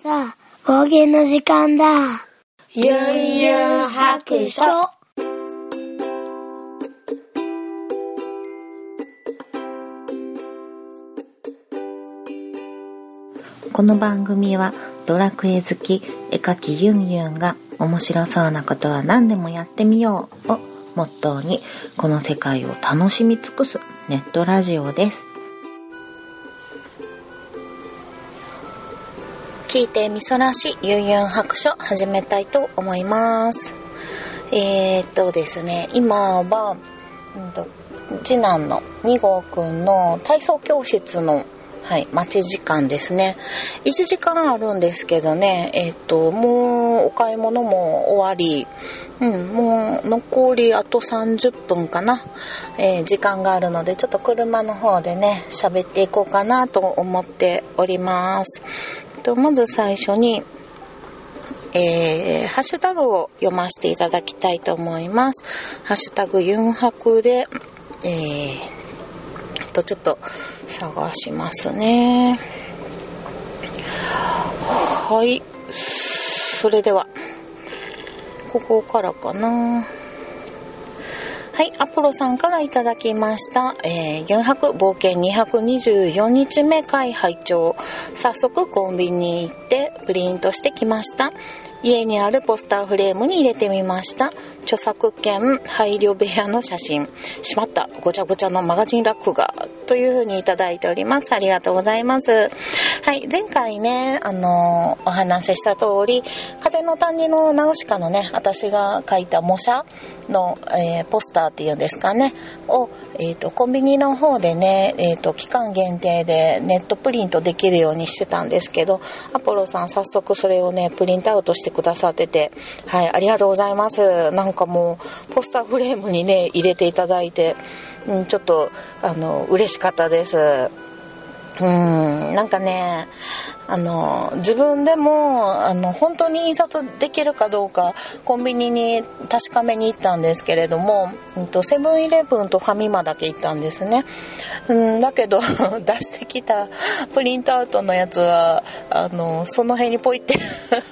さあ、方言の時間だ。ゆんゆん白書。この番組はドラクエ好き絵描きユンユンが面白そうなことは何でもやってみようをモットーにこの世界を楽しみ尽くすネットラジオです。聞いてみそらしユンユン白書始めたいと思います。えー、っとですね、今は、うんと、次男の2号くんの体操教室のはい、待ち時間ですね。1時間あるんですけどね、えっ、と、もうお買い物も終わり、うん、もう残りあと30分かな、えー時間があるので、ちょっと車の方でね、喋っていこうかなと思っております。とまず最初に、えーハッシュタグを読ませていただきたいと思います。ハッシュタグユンハクで、えーとちょっと探しますね。はい。それでは、ここからかな。はい、アポロさんからいただきました。えー、4泊冒険224日目会拝聴早速コンビニに行ってプリントしてきました。家にあるポスターフレームに入れてみました。著作権配慮部屋の写真。しまった、ごちゃごちゃのマガジンラックが。というふうにいただいております。ありがとうございます。はい、前回ね、あのお話しした通り、風の谷のナウシカのね、私が書いた模写の、えーポスターっていうんですかね、を、えー、とコンビニの方でね、えー、と期間限定でネットプリントできるようにしてたんですけどアポロさん早速それをねプリントアウトしてくださっててはいありがとうございます。なんかもうポスターフレームにね入れていただいて、うん、ちょっとあの嬉しかったです。うんなんかねあの自分でもあの本当に印刷できるかどうかコンビニに確かめに行ったんですけれども、うんと、セブンイレブンとファミマだけ行ったんですね、うん、だけど 出してきたプリントアウトのやつはあのその辺にポイって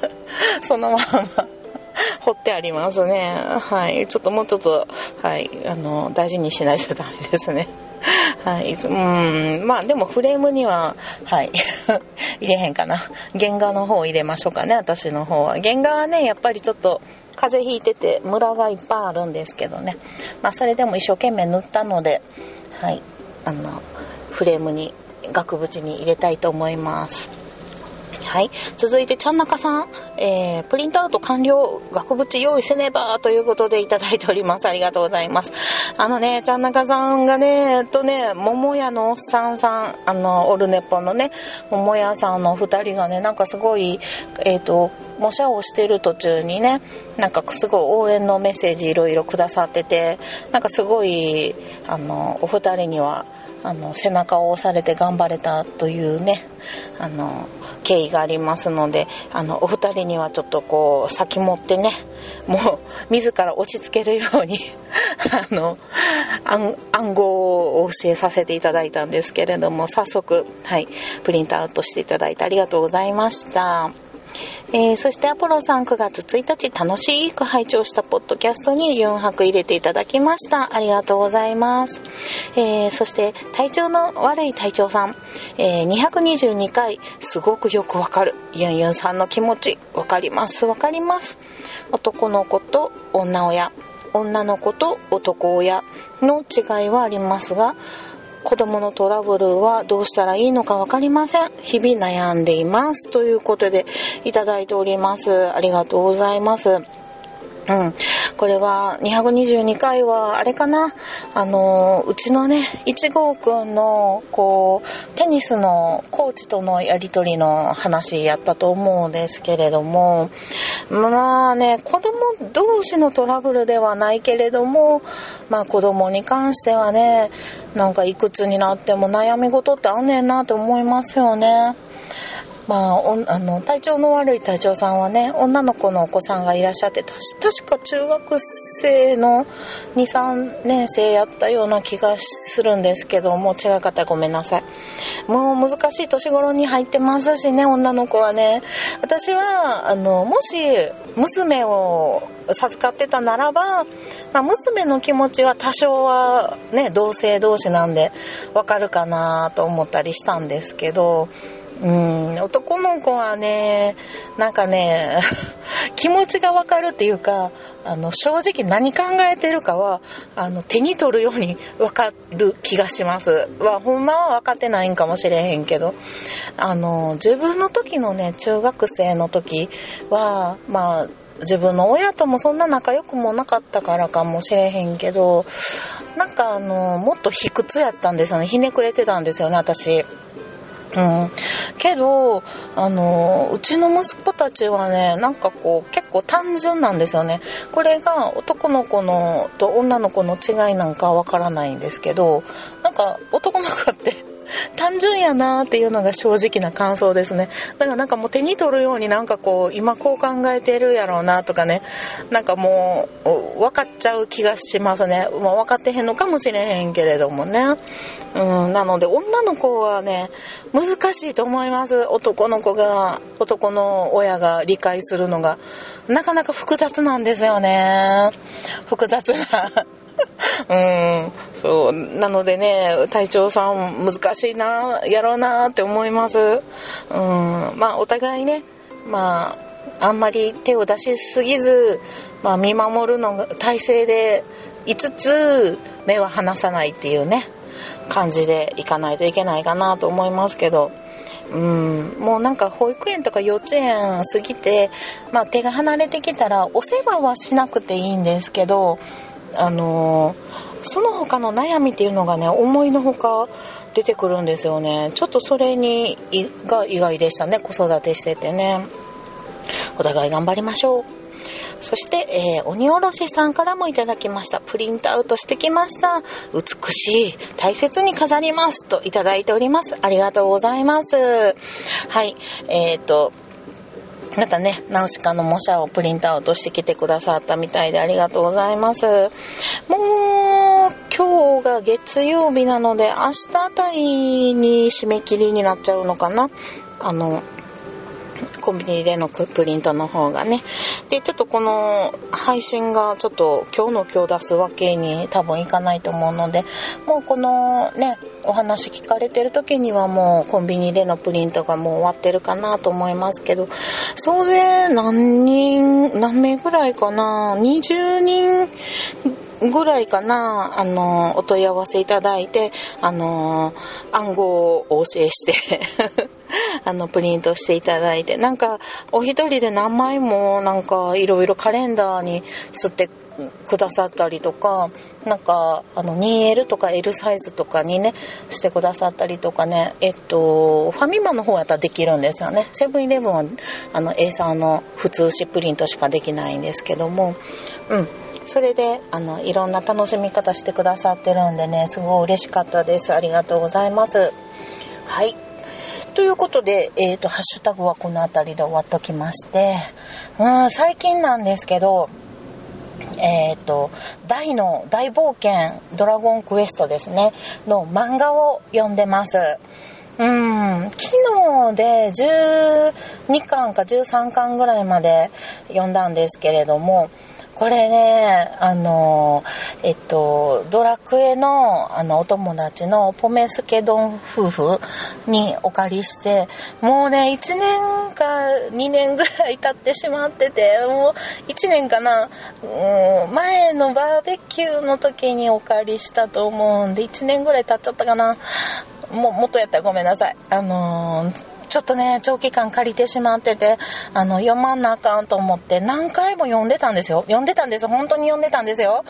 そのまま 掘ってありますね。はい。ちょっともうちょっとはいあの大事にしないとダメですね。はい、うんまあでもフレームにははい 入れへんかな。原画の方入れましょうかね私の方は。原画はねやっぱりちょっと風邪ひいててムラがいっぱいあるんですけどね。まあそれでも一生懸命塗ったのではいあのフレームに額縁に入れたいと思います。はい。続いて、ちゃんなかさん、えー、プリントアウト完了、額縁用意せねば、ということでいただいております。ありがとうございます。あのね、ちゃんなかさんがね、えっとね、桃屋のおっさんさん、あの、オルネポのね、桃屋さんの二人がね、なんかすごい、えっ、と、模写をしてる途中にね、なんかすごい応援のメッセージいろいろくださってて、なんかすごい、あの、お二人には、あの背中を押されて頑張れたというねあの経緯がありますのであのお二人にはちょっとこう先持ってねもう自ら落ち着けるように あの暗暗号を教えさせていただいたんですけれども早速、はい、プリントアウトしていただいてありがとうございました。えーそしてアポロさん9月1日楽しく拝聴したポッドキャストに4泊入れていただきました。ありがとうございます。えーそして体調の悪い隊長さん、えー222回すごくよくわかる。ユンユンさんの気持ちわかりますわかります。男の子と女親、女の子と男親の違いはありますが、子供のトラブルはどうしたらいいのか分かりません。日々悩んでいます。ということでいただいております。ありがとうございます。うん、これは222回はあれかな？あのうちのね1号くんのこうテニスのコーチとのやり取りの話やったと思うんですけれどもまあね子供同士のトラブルではないけれどもまあ子供に関してはねなんかいくつになっても悩み事ってあんねんなって思いますよね。まあ、おあの体調の悪い隊長さんはね女の子のお子さんがいらっしゃって確か中学生の23年生やったような気がするんですけどもう違う方ごめんなさい。もう難しい年頃に入ってますしね女の子はね。私はあのもし娘を授かってたならば、まあ、娘の気持ちは多少はね同性同士なんでわかるかなと思ったりしたんですけどうん。男の子はねなんかね 気持ちがわかるっていうかあの正直何考えてるかはあの手に取るように分かる気がします。はほんまは分かってないんかもしれへんけど。あの自分の時のね中学生の時はまあ自分の親ともそんな仲良くもなかったからかもしれへんけどなんかあのもっと卑屈やったんですよね。ひねくれてたんですよね私。うん、けどあのうちの息子たちはねなんかこう結構単純なんですよね。これが男の子のと女の子の違いなんかわからないんですけどなんか男の子って単純やなっていうのが正直な感想ですね。だからなんかもう手に取るようになんかこう今こう考えてるやろうなとかね。なんかもう分かっちゃう気がしますね、まあ、分かってへんのかもしれへんけれどもね。うんなので女の子はね難しいと思います。男の子が男の親が理解するのが。なかなか複雑なんですよね。複雑な うん。そうなのでね隊長さん難しいなやろうなって思います。うん。まあお互いねまああんまり手を出しすぎず、まあ、見守るのが体制でいつつ目は離さないっていうね感じでいかないといけないかなと思いますけど。うん。もうなんか保育園とか幼稚園過ぎて、まあ、手が離れてきたらお世話はしなくていいんですけどあのその他の悩みっていうのがね思いのほか出てくるんですよね。ちょっとそれにが意外でしたね。子育てしててね。お互い頑張りましょう。そして、えー、鬼おろしさんからもいただきました。プリントアウトしてきました。美しい大切に飾ります。といただいております。ありがとうございます。はい。えっ、ー、とまたね、ナウシカの模写をプリントアウトしてきてくださったみたいでありがとうございます。もう、今日が月曜日なので、明日あたりに締め切りになっちゃうのかな。あの、コンビニでのプリントの方がね。で、ちょっとこの配信がちょっと今日の今日出すわけに多分いかないと思うので、もうこのね、お話聞かれてる時にはもうコンビニでのプリントがもう終わってるかなと思いますけど、総勢何人、何名ぐらいかな ?20 人ぐらいかな、あの、お問い合わせいただいて、あの、暗号をお教えして あの、プリントしていただいて、なんか、お一人で何枚も、なんか、いろいろカレンダーに吸ってくださったりとか、なんか、あの、2L とか L サイズとかにね、してくださったりとかね、えっと、ファミマの方やったらできるんですよね。セブンイレブンは、あの、A3 の普通紙プリントしかできないんですけども、うん。それであのいろんな楽しみ方してくださってるんでねすごい嬉しかったです。ありがとうございます。はい。ということで、えーと、ハッシュタグはこの辺りで終わっときまして。うん最近なんですけどえっ、ー、と大の大冒険ドラゴンクエストですね。の漫画を読んでます。うん昨日で12巻か13巻ぐらいまで読んだんですけれどもこれねあのえっとドラクエのあのお友達のポメスケドン夫婦にお借りしてもうね1年か2年ぐらい経ってしまっててもう1年かな、うん、前のバーベキューの時にお借りしたと思うんで1年ぐらい経っちゃったかな。ももっとやったらごめんなさい。あのーちょっとね長期間借りてしまっててあの読まなあかんと思って何回も読んでたんですよ。読んでたんです。本当に読んでたんですよ。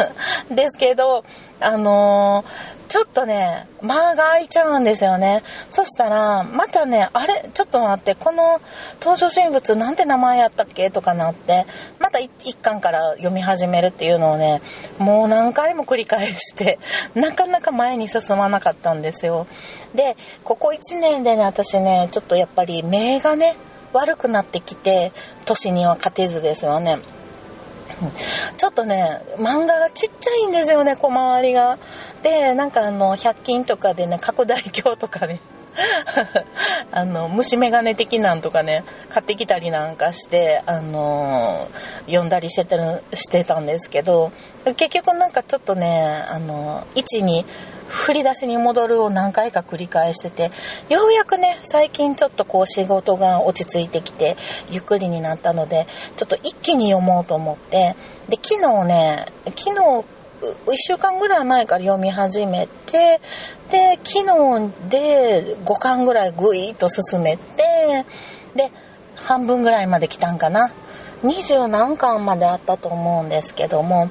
ですけどあのーちょっとね間が空いちゃうんですよね。そしたらまたねあれ？ちょっと待ってこの登場人物なんて名前やったっけ？とかなってまた一巻から読み始めるっていうのをねもう何回も繰り返してなかなか前に進まなかったんですよ。でここ1年でね私ねちょっとやっぱり目がね悪くなってきて年には勝てずですよねちょっとね漫画がちっちゃいんですよね小回りが。でなんかあの100均とかでね拡大鏡とかね あの虫眼鏡的なんとかね買ってきたりなんかしてあの読んだりしてたしてたんですけど結局なんかちょっとねあの位置に振り出しに戻るを何回か繰り返しててようやくね最近ちょっとこう仕事が落ち着いてきてゆっくりになったのでちょっと一気に読もうと思ってで昨日ね昨日1週間ぐらい前から読み始めてで昨日で5巻ぐらいぐいっと進めてで半分ぐらいまで来たんかな。20何巻まであったと思うんですけども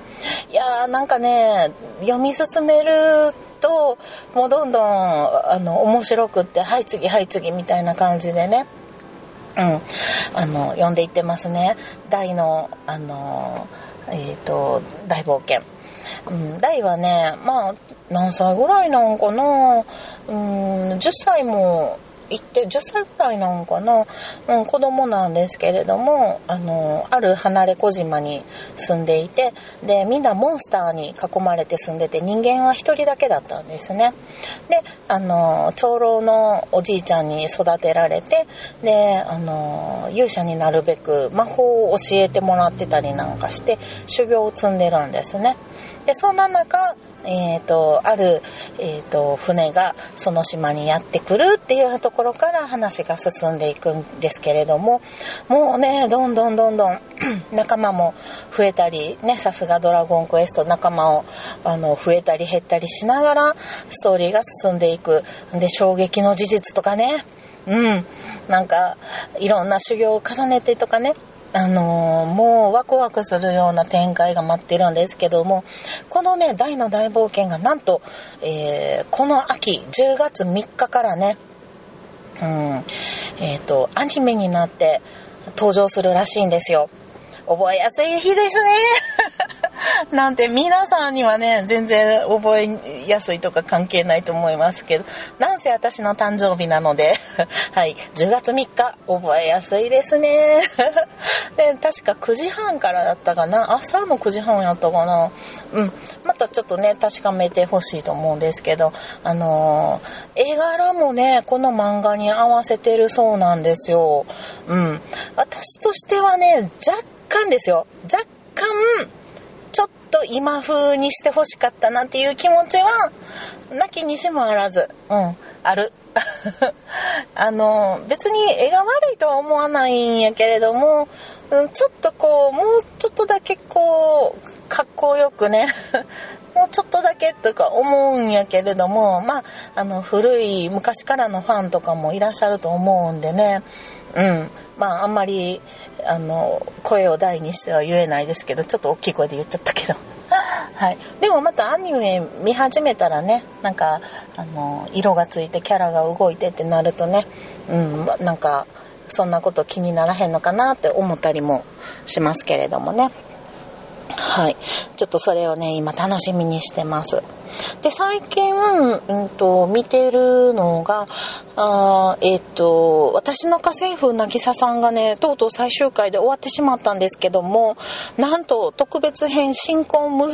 いやーなんかね読み進めるともうどんどんあの面白くってはい次はい次みたいな感じでね。うん、あの読んでいってますね。大のあのえっ、ー、と大冒険。うん、大はねまあ何歳ぐらいなんかな、うん、10歳も行って10歳ぐらいなんかな、うん、子供なんですけれどもあのある離れ小島に住んでいてでみんなモンスターに囲まれて住んでて人間は1人だけだったんですね。であの長老のおじいちゃんに育てられてであの勇者になるべく魔法を教えてもらってたりなんかして修行を積んでるんですね。でそんな中えーと、ある、えーと、船がその島にやってくるっていうところから話が進んでいくんですけれどももうねどんどんどんどん 仲間も増えたりねさすが「ドラゴンクエスト」仲間をあの増えたり減ったりしながらストーリーが進んでいく。で衝撃の事実とかね。うん。なんかいろんな修行を重ねてとかね。あのー、もうワクワクするような展開が待ってるんですけどもこのね大の大冒険がなんと、えー、この秋10月3日からねうんえっ、ー、とアニメになって登場するらしいんですよ。覚えやすい日ですね。なんて皆さんにはね全然覚えやすいとか関係ないと思いますけどなんせ私の誕生日なので はい10月3日覚えやすいですね。で確か9時半からだったかな。朝の9時半やったかな。うん。またちょっとね確かめてほしいと思うんですけどあのー、絵柄もねこの漫画に合わせてるそうなんですよ。うん。私としてはね若干ですよ。若干と今風にしてほしかったなっていう気持ちはなきにしもあらず。うんある。あの別に絵が悪いとは思わないんやけれども、うん、ちょっとこうもうちょっとだけこうかっこよくね もうちょっとだけとか思うんやけれどもまああの古い昔からのファンとかもいらっしゃると思うんでね。うんまああんまりあの声を大にしては言えないですけどちょっと大きい声で言っちゃったけど。はい、でもまたアニメ見始めたらねなんかあの色がついてキャラが動いてってなるとね、うん、なんかそんなこと気にならへんのかなって思ったりもしますけれどもね。はい。ちょっとそれをね今楽しみにしてます。で最近、うんと、見てるのがあえっ、ー、と私の家政婦渚さんがねとうとう最終回で終わってしまったんですけどもなんと特別編新婚む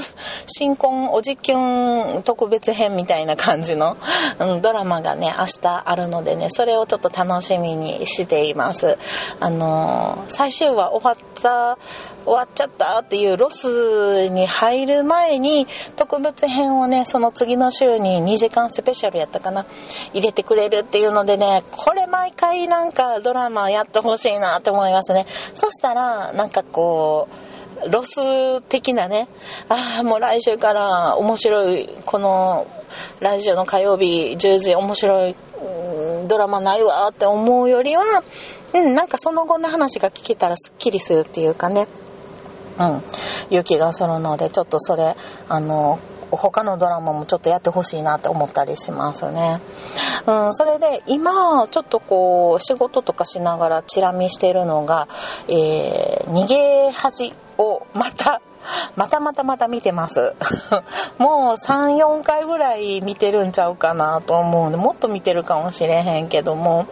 新婚おじきゅん特別編みたいな感じの、うん、ドラマがね明日あるのでねそれをちょっと楽しみにしています。あの最終話終わった終わっちゃったっていうロスに入る前に特別編をねその次の週に2時間スペシャルやったかな。入れてくれるっていうのでねこれ毎回なんかドラマやってほしいなって思いますね。そしたらなんかこうロス的なねああもう来週から面白いこのラジオの火曜日10時面白いドラマないわって思うよりは、うん、なんかその後の話が聞けたらすっきりするっていうかね。うん、勇気がするのでちょっとそれあの他のドラマもちょっとやってほしいなって思ったりしますね。うん、それで今ちょっとこう仕事とかしながらチラ見してるのが、えー、逃げ恥をまた またまたまた見てます もう34回ぐらい見てるんちゃうかなと思うんでもっと見てるかもしれへんけども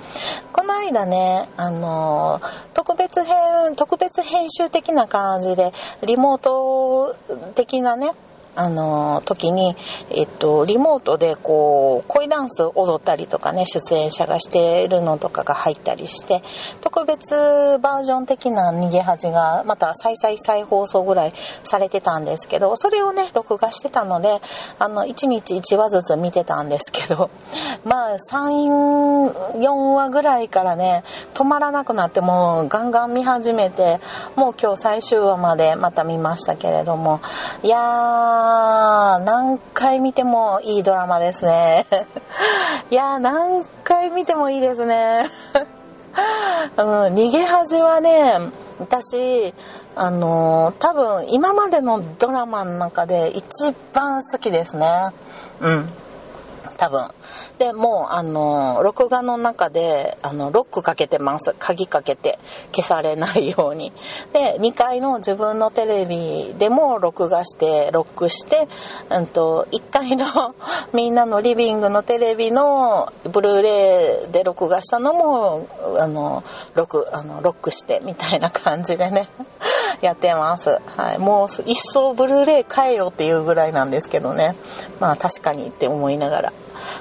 この間ねあの特別編特別編集的な感じでリモート的なねあの時に、えっと、リモートでこう恋ダンス踊ったりとかね出演者がしているのとかが入ったりして特別バージョン的な逃げ恥がまた再々再放送ぐらいされてたんですけどそれをね録画してたのであの1日1話ずつ見てたんですけど まあ34話ぐらいからね止まらなくなってもうガンガン見始めてもう今日最終話までまた見ましたけれどもいやー何回見てもいいドラマですね。いや何回見てもいいですね。うん、逃げ恥はね私あの多分今までのドラマの中で一番好きですね。うん。多分。でもうあの録画の中であのロックかけてます。鍵かけて。消されないように。で2階の自分のテレビでも録画してロックして、うんと、1階の みんなのリビングのテレビのブルーレイで録画したのもあのロックあのロックしてみたいな感じでね。やってます、はい、もう一層ブルーレイ買えようっていうぐらいなんですけどね。まあ確かにって思いながら。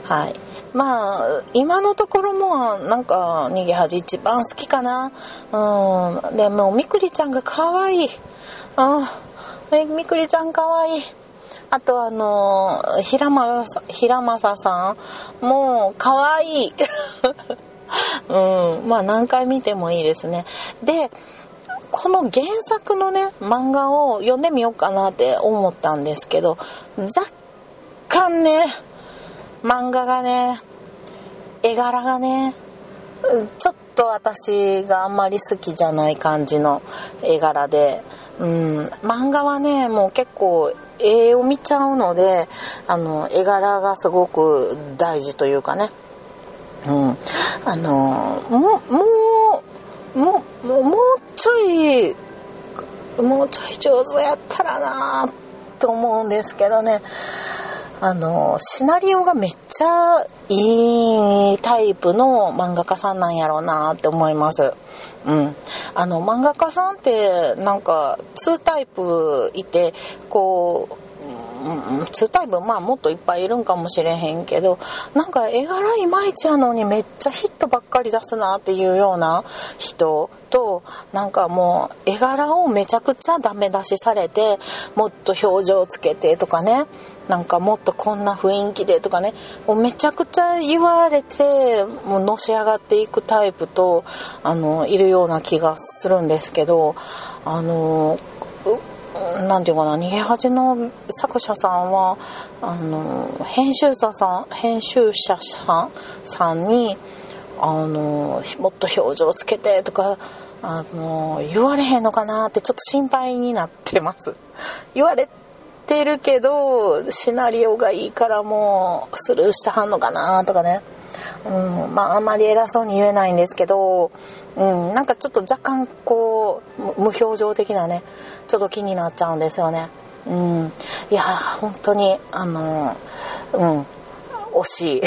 はい。まあ今のところもなんか逃げ恥一番好きかな。うん。でもみくりちゃんが可愛い。あみくりちゃん可愛い。あとあの平間平正さんもう可愛い。うん。まあ何回見てもいいですね。でこの原作のね漫画を読んでみようかなって思ったんですけど若干ね漫画がね絵柄がねちょっと私があんまり好きじゃない感じの絵柄で、うん、漫画はねもう結構絵を見ちゃうのであの絵柄がすごく大事というかね、うん、あのももうもうもうちょいもうちょい上手やったらなと思うんですけどね。あのシナリオがめっちゃいいタイプの漫画家さんなんやろうなって思います。うん、あの漫画家さんってなんか2タイプいてこう2タイプまあもっといっぱいいるんかもしれへんけどなんか絵柄いまいちやのにめっちゃヒットばっかり出すなっていうような人となんかもう絵柄をめちゃくちゃダメ出しされてもっと表情つけてとかねなんかもっとこんな雰囲気でとかねもうめちゃくちゃ言われてもうのし上がっていくタイプとあのいるような気がするんですけどあのなんていうかな逃げ恥の作者さんはあの編集者さん編集者さんさんにあのもっと表情つけてとかあの言われへんのかなってちょっと心配になってます。言われてるけどシナリオがいいからもうスルーしてはんのかなとかね。うんまああんまり偉そうに言えないんですけど、うん、なんかちょっと若干こう無表情的なねちょっと気になっちゃうんですよね。うん、いや本当にあのうん惜しい。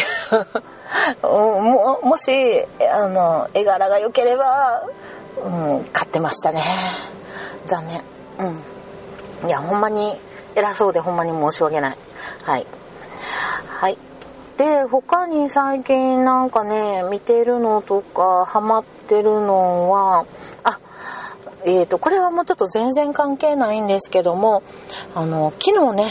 ももしあの絵柄が良ければ、うん、買ってましたね。残念。うん。いやほんまに偉そうでほんまに申し訳ない。はい。はい。で他に最近なんかね見てるのとかハマってるのはあえーと、これはもうちょっと全然関係ないんですけどもあの昨日ね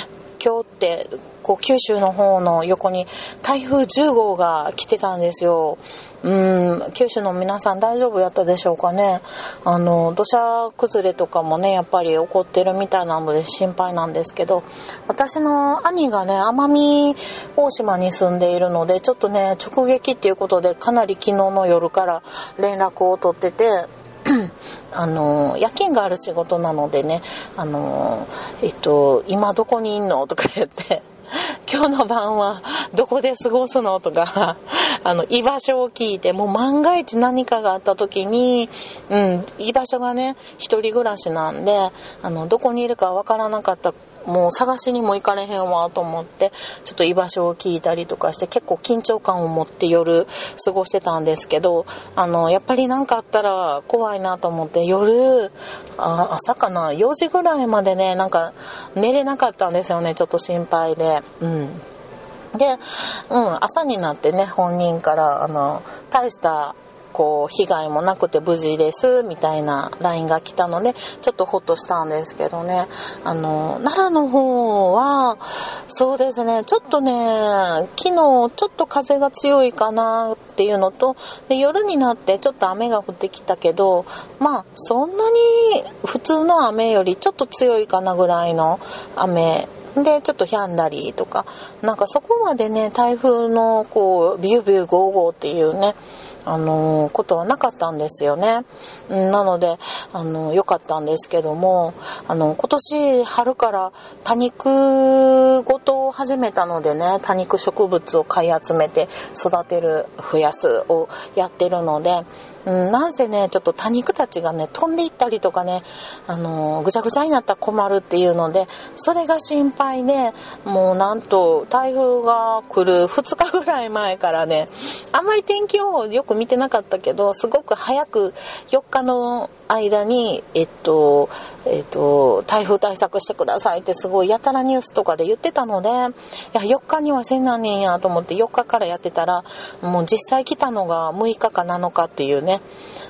今日ってこう九州の方の横に台風10号が来てたんですよ。うん九州の皆さん大丈夫やったでしょうかねあの土砂崩れとかもねやっぱり起こってるみたいなので心配なんですけど私の兄がね奄美大島に住んでいるのでちょっとね直撃っていうことでかなり昨日の夜から連絡を取ってて あの夜勤がある仕事なのでねあの、えっと、今どこにいんの？とか言って 今日の晩はどこで過ごすの？とか あの居場所を聞いてもう万が一何かがあった時に、うん、居場所がね一人暮らしなんであのどこにいるかわからなかったもう探しにも行かれへんわと思ってちょっと居場所を聞いたりとかして結構緊張感を持って夜過ごしてたんですけどあのやっぱり何かあったら怖いなと思って夜あ朝かな4時ぐらいまでねなんか寝れなかったんですよねちょっと心配で。うんで、うん、朝になってね本人からあの大したこう被害もなくて無事ですみたいな LINE が来たのでちょっとホッとしたんですけどね。あの奈良の方はそうですね。ちょっとね昨日ちょっと風が強いかなっていうのとで夜になってちょっと雨が降ってきたけどまあそんなに普通の雨よりちょっと強いかなぐらいの雨。でちょっとひゃんだりとか。なんかそこまでね台風のこうビュービューゴーゴーっていうねあのことはなかったんですよね。なのであの良かったんですけどもあの今年春から多肉ごとを始めたのでね多肉植物を買い集めて育てる増やすをやってるのでうん、なんせねちょっと多肉たちがね飛んでいったりとかねあのぐちゃぐちゃになったら困るっていうのでそれが心配でもうなんと台風が来る2日ぐらい前からねあんまり天気予報よく見てなかったけどすごく早く4日の間に、えっと、えっと、台風対策してくださいってすごいやたらニュースとかで言ってたので、いや、4日にはせんなんねんやと思って4日からやってたら、もう実際来たのが6日か7日っていうね。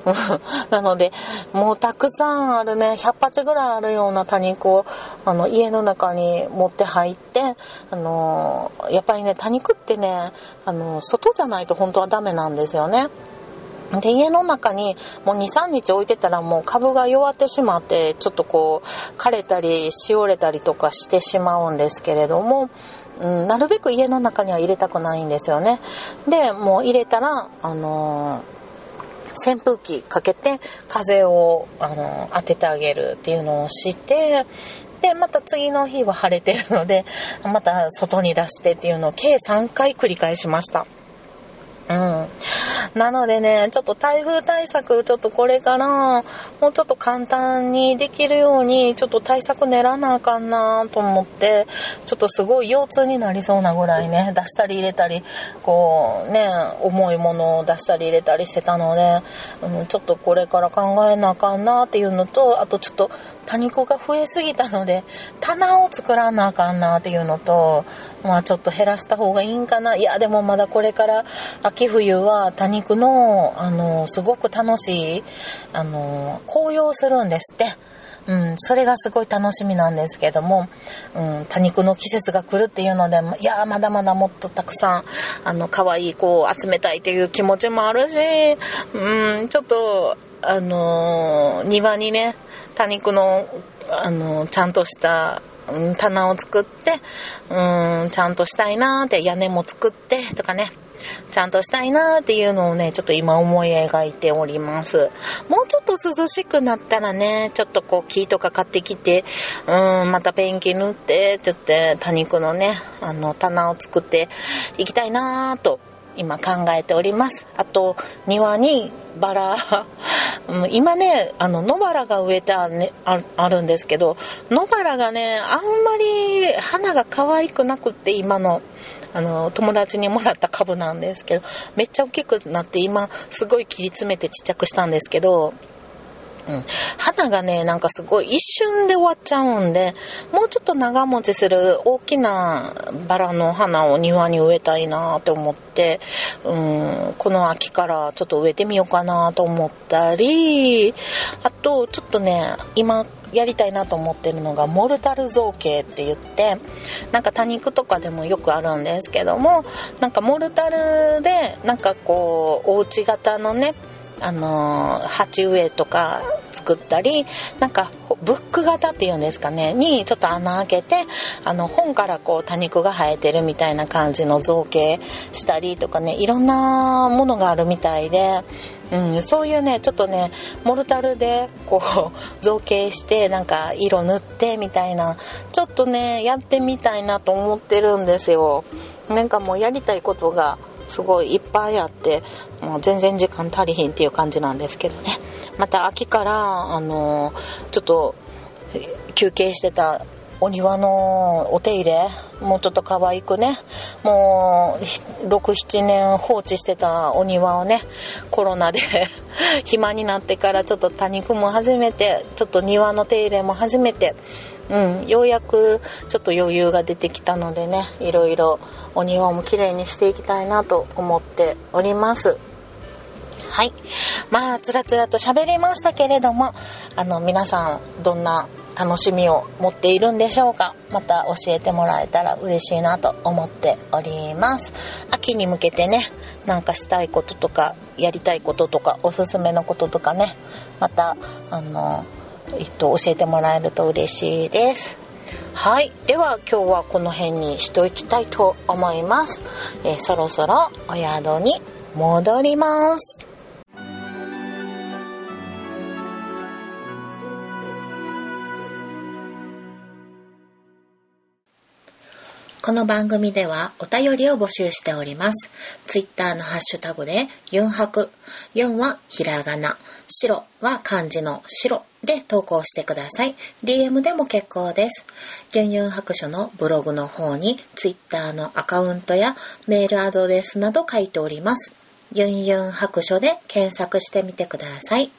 なので、もうたくさんあるね、100鉢ぐらいあるような多肉を、あの、家の中に持って入って、あの、やっぱりね、多肉ってね、あの、外じゃないと本当はダメなんですよね。で家の中にもう23日置いてたらもう株が弱ってしまってちょっとこう枯れたりしおれたりとかしてしまうんですけれども、うん、なるべく家の中には入れたくないんですよね。でもう入れたらあのー、扇風機かけて風を、あのー、当ててあげるっていうのをしてでまた次の日は晴れてるのでまた外に出してっていうのを計3回繰り返しました。うん。なのでね、ちょっと台風対策、ちょっとこれからもうちょっと簡単にできるように、ちょっと対策練らなあかんなと思って、ちょっとすごい腰痛になりそうなぐらいね、出したり入れたり、こうね、重いものを出したり入れたりしてたので、うん、ちょっとこれから考えなあかんなっていうのと、あとちょっと多肉が増えすぎたので、棚を作らなあかんなっていうのと、まあちょっと減らした方がいいんかな。いや、でもまだこれから秋冬は多肉の、あの、すごく楽しい、あの、紅葉するんですって。うん、それがすごい楽しみなんですけども、うん、多肉の季節が来るっていうのでいやまだまだもっとたくさんあの可愛い子を集めたいっていう気持ちもあるし、うん、ちょっとあの庭にね多肉のあのちゃんとした棚を作って、うん、ちゃんとしたいなって屋根も作ってとかねちゃんとしたいなっていうのをね、ちょっと今思い描いております。もうちょっと涼しくなったらね、ちょっとこう木とか買ってきて、うん、またペンキ塗って、ちょっと多肉のね、あの、棚を作っていきたいなと今考えております。あと庭にバラ 今ねあの野バラが植えてあ,、ね、あるんですけど野バラがねあんまり花が可愛くなくって今のあの友達にもらった株なんですけどめっちゃ大きくなって今すごい切り詰めてちっちゃくしたんですけどうん、花がねなんかすごい一瞬で終わっちゃうんでもうちょっと長持ちする大きなバラの花を庭に植えたいなって思って、うん、この秋からちょっと植えてみようかなと思ったりあとちょっとね今やりたいなと思ってるのがモルタル造形って言ってなんか多肉とかでもよくあるんですけどもなんかモルタルでなんかこうお家型のねあの鉢植えとか作ったりなんかブック型っていうんですかねにちょっと穴開けてあの本からこう多肉が生えてるみたいな感じの造形したりとかねいろんなものがあるみたいで。うん、そういうねちょっとねモルタルでこう造形してなんか色塗ってみたいなちょっとねやってみたいなと思ってるんですよなんかもうやりたいことがすごいいっぱいあってもう全然時間足りひんっていう感じなんですけどね。また秋からあのちょっと休憩してたお庭のお手入れもうちょっと可愛くねもう67年放置してたお庭をねコロナで 暇になってからちょっと多肉も始めてちょっと庭の手入れも始めてうんようやくちょっと余裕が出てきたのでねいろいろお庭も綺麗にしていきたいなと思っております。はい。まあつらつらと喋りましたけれどもあの皆さんどんな楽しみを持っているんでしょうか。また教えてもらえたら嬉しいなと思っております。秋に向けてねなんかしたいこととかやりたいこととかおすすめのこととかねまたあの、えっと、教えてもらえると嬉しいです。はい。では今日はこの辺にしておきたいと思います、えー、そろそろお宿に戻ります。この番組ではお便りを募集しております。ツイッターのハッシュタグでユンハク、4はひらがな、白は漢字の白で投稿してください。DM でも結構です。ユンユン白書のブログの方にツイッターのアカウントやメールアドレスなど書いております。ユンユン白書で検索してみてください。